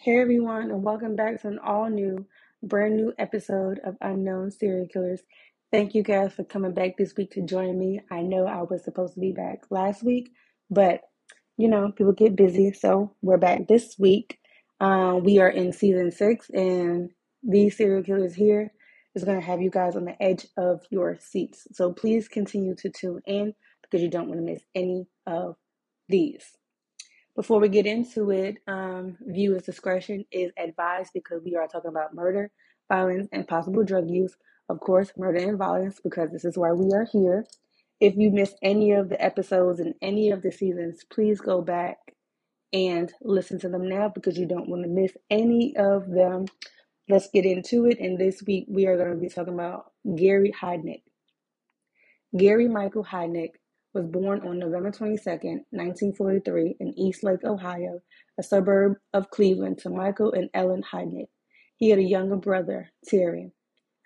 Hey everyone, and welcome back to an all new, brand new episode of Unknown Serial Killers. Thank you guys for coming back this week to join me. I know I was supposed to be back last week, but you know, people get busy, so we're back this week. Um, we are in season six, and these serial killers here is going to have you guys on the edge of your seats. So please continue to tune in because you don't want to miss any of these. Before we get into it, um, viewers' discretion is advised because we are talking about murder, violence, and possible drug use. Of course, murder and violence because this is why we are here. If you missed any of the episodes in any of the seasons, please go back and listen to them now because you don't want to miss any of them. Let's get into it. And this week we are going to be talking about Gary Heidnik. Gary Michael Heidnik was born on November 22, 1943, in Eastlake, Ohio, a suburb of Cleveland, to Michael and Ellen Heidnik. He had a younger brother, Terry.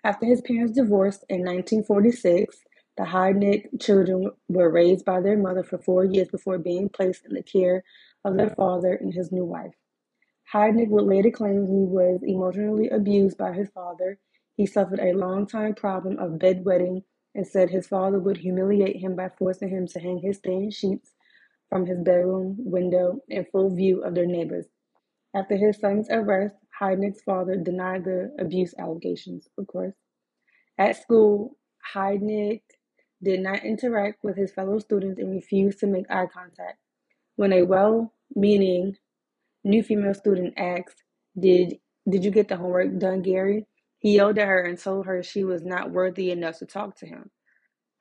After his parents divorced in 1946, the Heidnik children were raised by their mother for four years before being placed in the care of their father and his new wife. Heidnik would later claim he was emotionally abused by his father. He suffered a long-time problem of bedwetting and said his father would humiliate him by forcing him to hang his stained sheets from his bedroom window in full view of their neighbors. After his son's arrest, Heidnik's father denied the abuse allegations, of course. At school, Heidnik did not interact with his fellow students and refused to make eye contact. When a well meaning new female student asked, Did did you get the homework done, Gary? He yelled at her and told her she was not worthy enough to talk to him.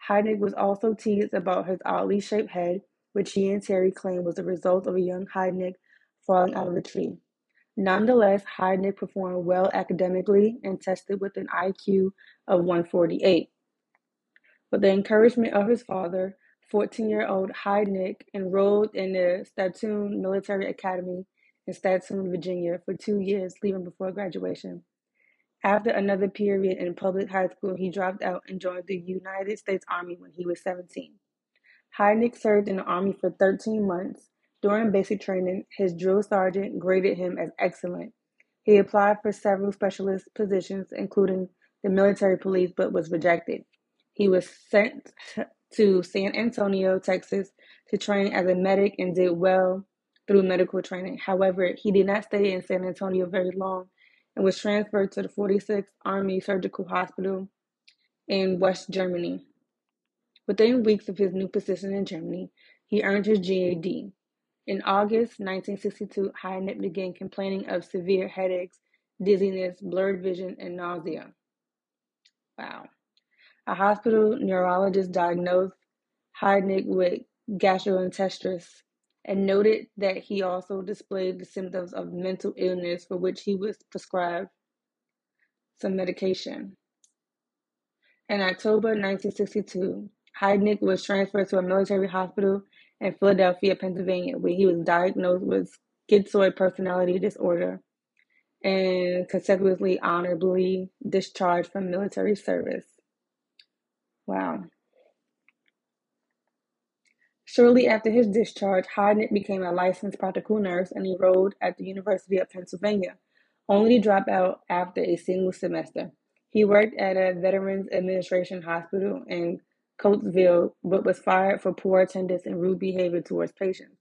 Heidnik was also teased about his oddly shaped head, which he and Terry claimed was the result of a young Heidnik falling out of a tree. Nonetheless, Heidnik performed well academically and tested with an IQ of 148. With the encouragement of his father, 14 year old Heidnik enrolled in the Staunton Military Academy in Staunton, Virginia for two years, leaving before graduation. After another period in public high school, he dropped out and joined the United States Army when he was 17. Heidnik served in the Army for 13 months. During basic training, his drill sergeant graded him as excellent. He applied for several specialist positions, including the military police, but was rejected. He was sent to San Antonio, Texas, to train as a medic and did well through medical training. However, he did not stay in San Antonio very long and was transferred to the 46th Army Surgical Hospital in West Germany. Within weeks of his new position in Germany, he earned his GED. In August 1962, Heidnik began complaining of severe headaches, dizziness, blurred vision, and nausea. Wow. A hospital neurologist diagnosed Heidnik with gastroenteritis and noted that he also displayed the symptoms of mental illness for which he was prescribed some medication. In October 1962, Heidnik was transferred to a military hospital in Philadelphia, Pennsylvania, where he was diagnosed with schizoid personality disorder and consequently honorably discharged from military service. Wow. Shortly after his discharge, Heidnik became a licensed practical nurse and enrolled at the University of Pennsylvania, only to drop out after a single semester. He worked at a Veterans Administration hospital in Coatesville, but was fired for poor attendance and rude behavior towards patients.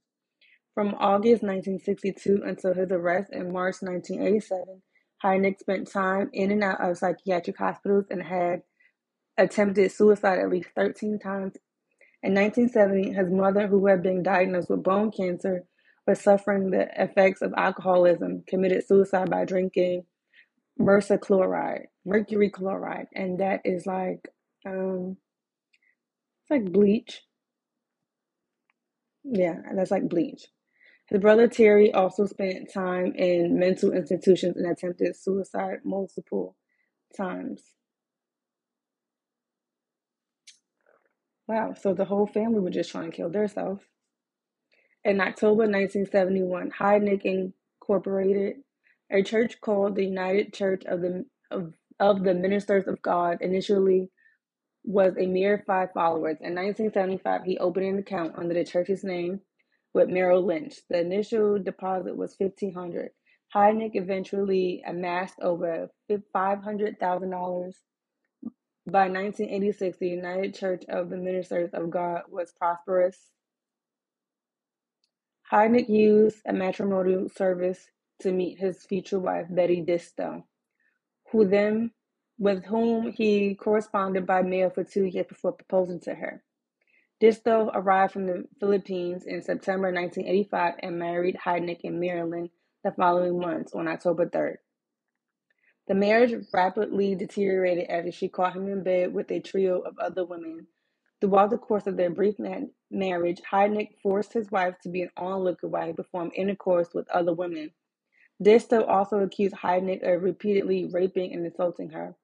From August 1962 until his arrest in March 1987, Heidnik spent time in and out of psychiatric hospitals and had attempted suicide at least 13 times in 1970, his mother, who had been diagnosed with bone cancer but suffering the effects of alcoholism, committed suicide by drinking MRSA chloride, mercury chloride, and that is like um, it's like bleach. Yeah, that's like bleach. His brother Terry also spent time in mental institutions and attempted suicide multiple times. Wow, so the whole family was just trying to kill themselves. In October 1971, Heidnik incorporated a church called the United Church of the of, of the Ministers of God. Initially, was a mere five followers. In 1975, he opened an account under the church's name with Merrill Lynch. The initial deposit was 1500. Heidnik eventually amassed over $500,000. By 1986, the United Church of the Ministers of God was prosperous. Heidnik used a matrimonial service to meet his future wife, Betty Disto, who then, with whom he corresponded by mail for two years before proposing to her. Disto arrived from the Philippines in September 1985 and married Heidnik in Maryland the following month on October 3rd. The marriage rapidly deteriorated after she caught him in bed with a trio of other women. Throughout the course of their brief marriage, Heidnik forced his wife to be an onlooker while he performed intercourse with other women. Disto also accused Heidnik of repeatedly raping and assaulting her.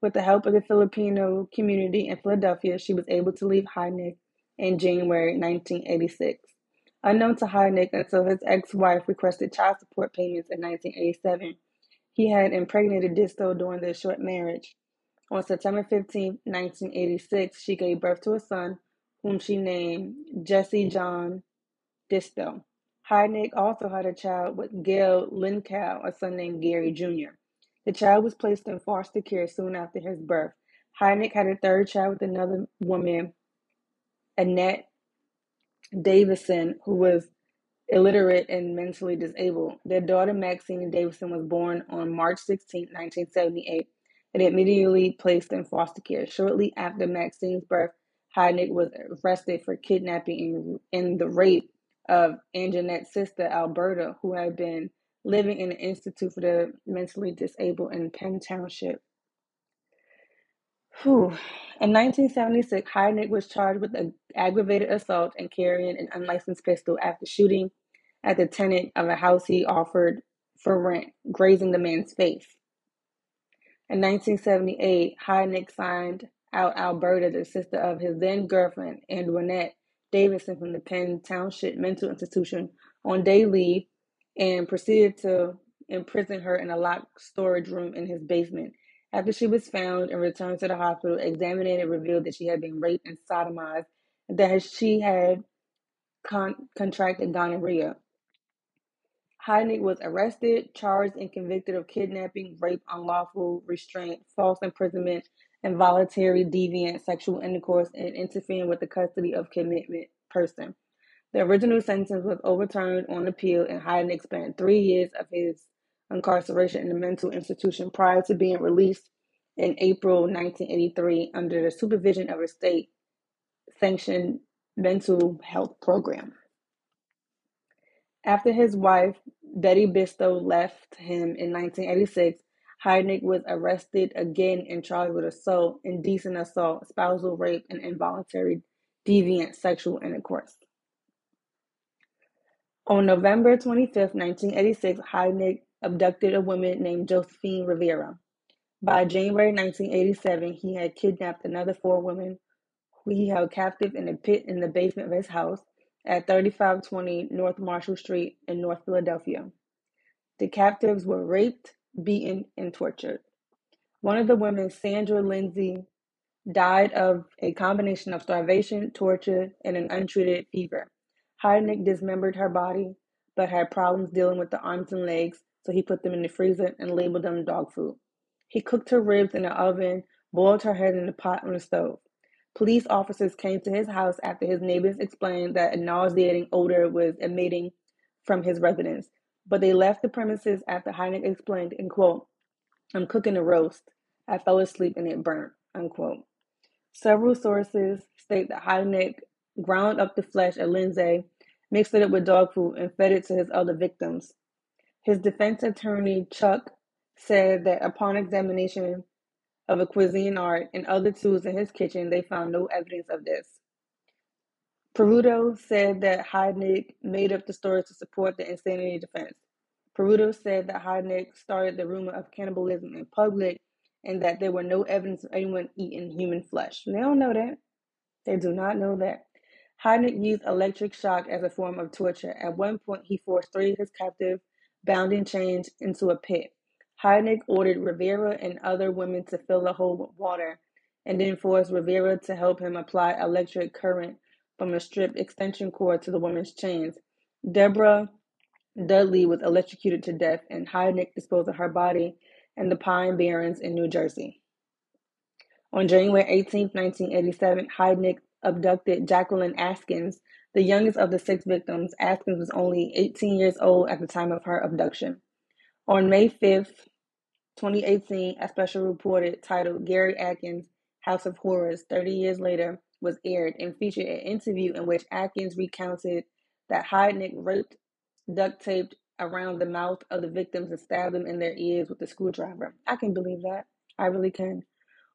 With the help of the Filipino community in Philadelphia, she was able to leave Heidnik in January 1986. Unknown to Heidnik until his ex-wife requested child support payments in 1987, he had impregnated Disto during their short marriage. On September 15, 1986, she gave birth to a son whom she named Jesse John Disto. Heidnik also had a child with Gail Lincow, a son named Gary Jr. The child was placed in foster care soon after his birth. Heidnik had a third child with another woman, Annette Davison, who was illiterate and mentally disabled. Their daughter, Maxine Davidson was born on March 16, 1978, and immediately placed in foster care. Shortly after Maxine's birth, Heidnik was arrested for kidnapping and, the rape of Anjanette's sister, Alberta, who had been living in an institute for the mentally disabled in Penn Township. Whew. In 1976, Heidnik was charged with aggravated assault and carrying an unlicensed pistol after shooting at the tenant of a house he offered for rent, grazing the man's face. In 1978, Heidnik signed out Alberta, the sister of his then girlfriend, Antoinette Davidson, from the Penn Township Mental Institution on day leave and proceeded to imprison her in a locked storage room in his basement. After she was found and returned to the hospital, examination revealed that she had been raped and sodomized, and that she had con- contracted gonorrhea. Heidnik was arrested, charged, and convicted of kidnapping, rape, unlawful restraint, false imprisonment, involuntary deviant sexual intercourse, and interfering with the custody of commitment person. The original sentence was overturned on appeal, and Heidnik spent three years of his incarceration in a mental institution prior to being released in April 1983 under the supervision of a state sanctioned mental health program. After his wife, Betty Disto, left him in 1986, Heidnik was arrested again and charged with assault, indecent assault, spousal rape, and involuntary deviant sexual intercourse. On November 25, 1986, Heidnik abducted a woman named Josephine Rivera. By January 1987, he had kidnapped another four women who he held captive in a pit in the basement of his house at 3520 North Marshall Street in North Philadelphia. The captives were raped, beaten, and tortured. One of the women, Sandra Lindsay, died of a combination of starvation, torture, and an untreated fever. Heidnik dismembered her body, but had problems dealing with the arms and legs, so he put them in the freezer and labeled them dog food. He cooked her ribs in the oven, boiled her head in a pot on the stove. Police officers came to his house after his neighbors explained that a nauseating odor was emitting from his residence, but they left the premises after Heidnik explained, in quote, I'm cooking a roast. I fell asleep and it burnt, unquote. Several sources state that Heidnik ground up the flesh of Lindsay, mixed it up with dog food, and fed it to his other victims. His defense attorney, Chuck, said that upon examination of a Cuisinart and other tools in his kitchen, they found no evidence of this. Peruto said that Heidnik made up the story to support the insanity defense. Peruto said that Heidnik started the rumor of cannibalism in public and that there were no evidence of anyone eating human flesh. They don't know that. They do not know that. Heidnik used electric shock as a form of torture. At one point, he forced three of his captives, bound in chains, into a pit. Heidnik ordered Rivera and other women to fill the hole with water and then forced Rivera to help him apply electric current from a stripped extension cord to the woman's chains. Deborah Dudley was electrocuted to death, and Heidnik disposed of her body in the Pine Barrens in New Jersey. On January 18, 1987, Heidnik abducted Jacqueline Askins, the youngest of the six victims. Askins was only 18 years old at the time of her abduction. On May 5, 2018, a special report titled Gary Atkins, House of Horrors 30 Years Later was aired and featured an interview in which Atkins recounted that Heidnik raped, duct taped around the mouth of the victims and stabbed them in their ears with a screwdriver. I can believe that. I really can.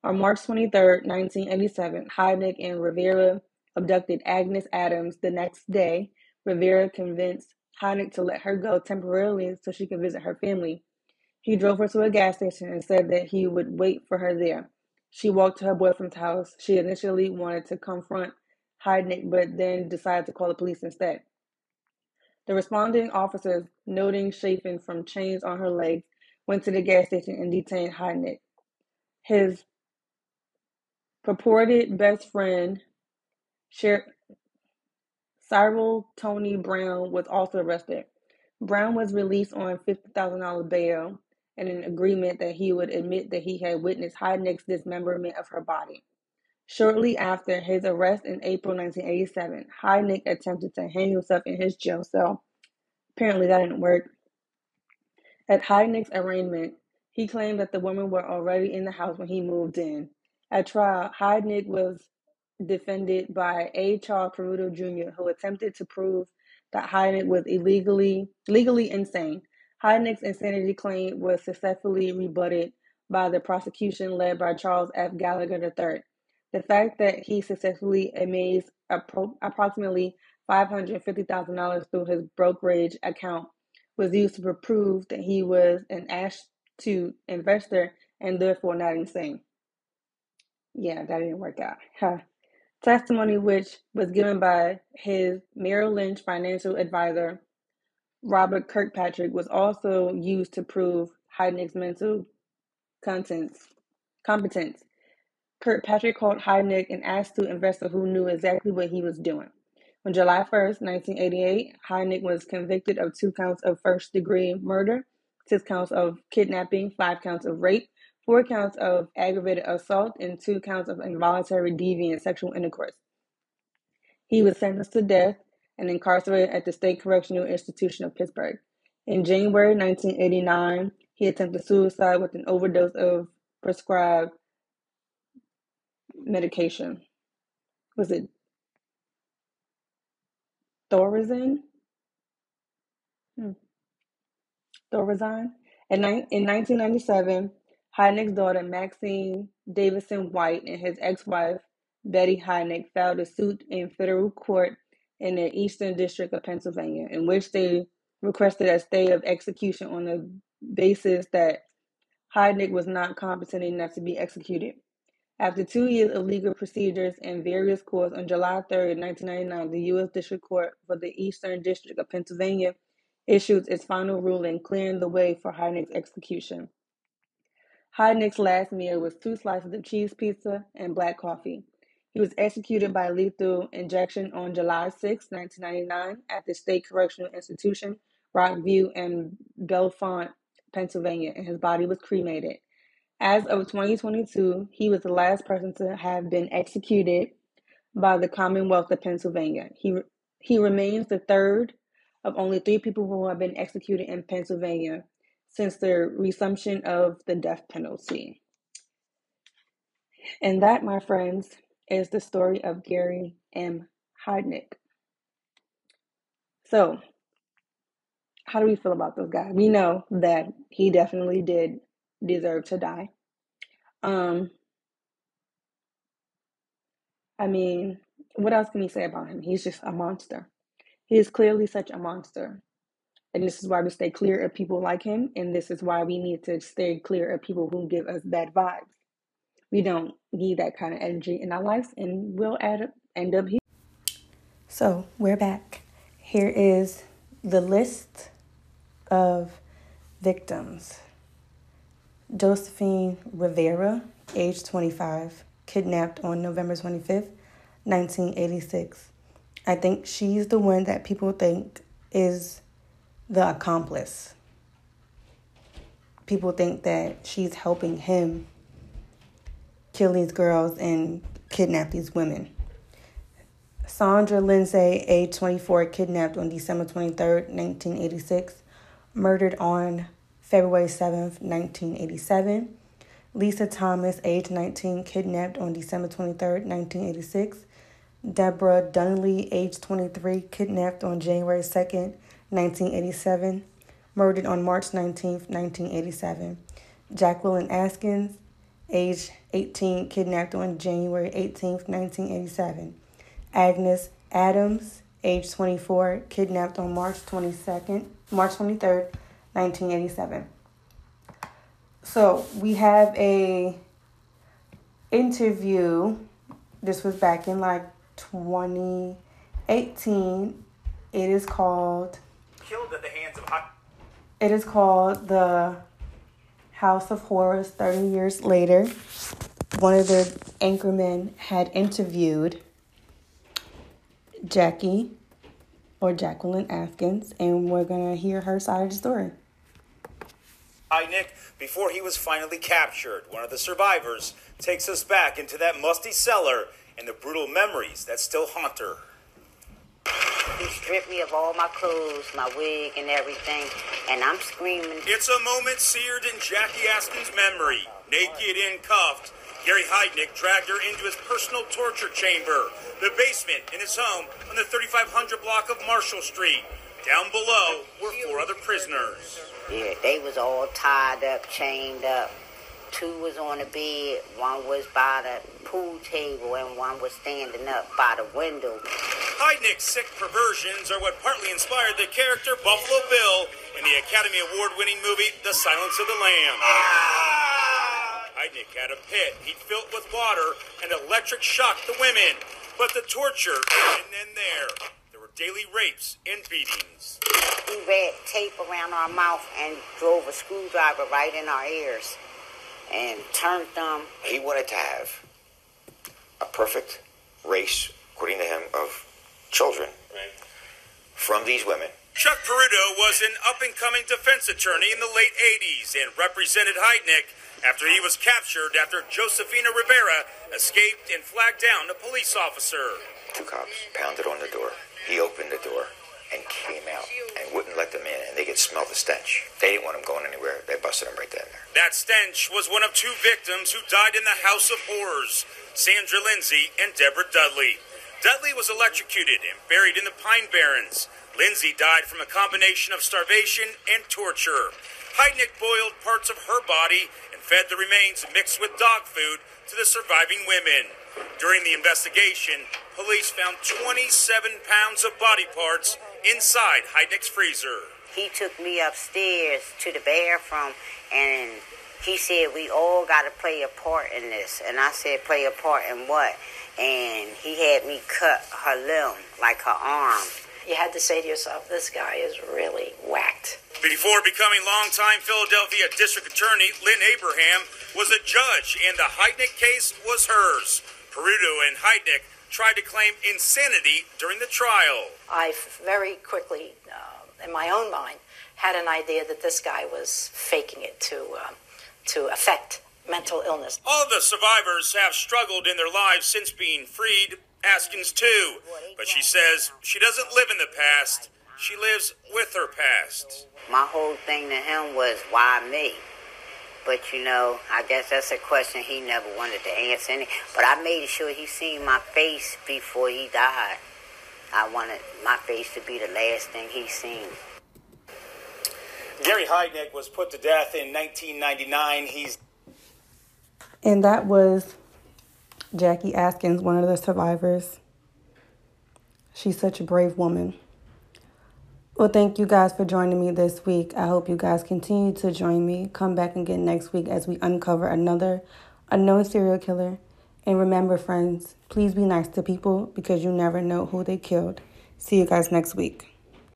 On March 23, 1987, Heidnik and Rivera abducted Agnes Adams. The next day, Rivera convinced Heidnik to let her go temporarily so she could visit her family. He drove her to a gas station and said that he would wait for her there. She walked to her boyfriend's house. She initially wanted to confront Heidnik, but then decided to call the police instead. The responding officers, noting chafing from chains on her legs, went to the gas station and detained Heidnik. His purported best friend, Cyril Tony Brown, was also arrested. Brown was released on $50,000 bail and an agreement that he would admit that he had witnessed Heidnik's dismemberment of her body. Shortly after his arrest in April 1987, Heidnik attempted to hang himself in his jail cell. Apparently, that didn't work. At Heidnik's arraignment, he claimed that the women were already in the house when he moved in. At trial, Heidnik was defended by A. Charles Peruto Jr., who attempted to prove that Heidnik was illegally legally insane. Heidnik's insanity claim was successfully rebutted by the prosecution led by Charles F. Gallagher III. The fact that he successfully amazed appro- approximately $550,000 through his brokerage account was used to prove that he was an astute investor and therefore not insane. Yeah, that didn't work out. Testimony which was given by his Merrill Lynch financial advisor, Robert Kirkpatrick, was also used to prove Heidnik's mental contents, competence. Kirkpatrick called Heidnik an astute investor who knew exactly what he was doing. On July 1st, 1988, Heidnik was convicted of two counts of first degree murder, six counts of kidnapping, five counts of rape, four counts of aggravated assault, and two counts of involuntary deviant sexual intercourse. He was sentenced to death and incarcerated at the State Correctional Institution of Pittsburgh. In January 1989, he attempted suicide with an overdose of prescribed medication. Was it Thorazine? Hmm. Thorazine? In, in 1997, Heidnik's daughter, Maxine Davison White, and his ex wife, Betty Heidnik, filed a suit in federal court in the Eastern District of Pennsylvania, in which they requested a stay of execution on the basis that Heidnik was not competent enough to be executed. After two years of legal procedures in various courts, on July 3, 1999, the U.S. District Court for the Eastern District of Pennsylvania issued its final ruling clearing the way for Heidnik's execution. Heidnik's last meal was two slices of cheese pizza and black coffee. He was executed by lethal injection on July 6, 1999, at the State Correctional Institution, Rockview, in Bellefonte, Pennsylvania, and his body was cremated. As of 2022, he was the last person to have been executed by the Commonwealth of Pennsylvania. He, he remains the third of only three people who have been executed in Pennsylvania since the resumption of the death penalty. And that, my friends, is the story of Gary M. Heidnik. So, how do we feel about this guy? We know that he definitely did deserve to die. Um, I mean, what else can we say about him? He's just a monster. He is clearly such a monster. And this is why we stay clear of people like him. And this is why we need to stay clear of people who give us bad vibes. We don't need that kind of energy in our lives, and we'll add end up here. So we're back. Here is the list of victims Josephine Rivera, age 25, kidnapped on November 25th, 1986. I think she's the one that people think is the accomplice. People think that she's helping him kill these girls and kidnap these women. Sandra Lindsay, age 24, kidnapped on December 23rd, 1986, murdered on February 7th, 1987. Lisa Thomas, age 19, kidnapped on December 23rd, 1986. Deborah Dudley, age 23, kidnapped on January 2nd, 1987. Murdered on March 19th, 1987. Jacqueline Askins, age 18, kidnapped on January 18th, 1987. Agnes Adams, age 24, kidnapped on March 22nd, March 23rd, 1987. So we have a interview. This was back in like 2018. It is called. Killed at the hands of. It is called the House of Horrors. Thirty years later, one of the anchormen had interviewed Jackie or Jacqueline Askins, and we're gonna hear her side of the story. Heidnik. Before he was finally captured, one of the survivors takes us back into that musty cellar and the brutal memories that still haunt her. He stripped me of all my clothes, my wig, and everything, and I'm screaming. It's a moment seared in Jackie Askin's memory. Naked and cuffed, Gary Heidnik dragged her into his personal torture chamber, the basement in his home on the 3500 block of Marshall Street. Down below were four other prisoners. Yeah, they was all tied up, chained up. Two was on the bed, one was by the pool table, and one was standing up by the window. Heidnik's sick perversions are what partly inspired the character Buffalo Bill in the Academy Award winning movie The Silence of the Lambs. Ah! Heidnik had a pit he'd filled with water and electric shocked the women. But the torture and then there. There were daily rapes and beatings. He wrapped tape around our mouth and drove a screwdriver right in our ears and turned them. He wanted to have a perfect race, according to him, of children right. from these women. Chuck Peruto was an up and coming defense attorney in the late 80s and represented Heidnik after he was captured after Josefina Rivera escaped and flagged down a police officer. Two cops pounded on the door. He opened the door and came out and wouldn't let them in, and they could smell the stench. They didn't want them going anywhere. They busted them right then there. That stench was one of two victims who died in the House of Horrors Sandra Lindsay and Deborah Dudley. Dudley was electrocuted and buried in the Pine Barrens. Lindsay died from a combination of starvation and torture. Heidnik boiled parts of her body and fed the remains mixed with dog food to the surviving women. During the investigation, police found 27 pounds of body parts inside Heidnik's freezer. He took me upstairs to the bathroom and he said, We all got to play a part in this. And I said, Play a part in what? And he had me cut her limb, like her arm. You had to say to yourself, This guy is really whacked. Before becoming longtime Philadelphia District Attorney, Lynne Abraham was a judge, and the Heidnik case was hers. Peruto and Heidnik tried to claim insanity during the trial. I very quickly, uh, in my own mind, had an idea that this guy was faking it to, uh, to affect mental illness. All the survivors have struggled in their lives since being freed, Askins too. But she says she doesn't live in the past, she lives with her past. My whole thing to him was, why me? But you know, I guess that's a question he never wanted to answer. Any, but I made sure he seen my face before he died. I wanted my face to be the last thing he seen. Gary Heidnik was put to death in 1999. He's and that was Jackie Askins, one of the survivors. She's such a brave woman. Well, thank you guys for joining me this week. I hope you guys continue to join me. Come back again next week as we uncover another unknown serial killer. And remember, friends, please be nice to people because you never know who they killed. See you guys next week.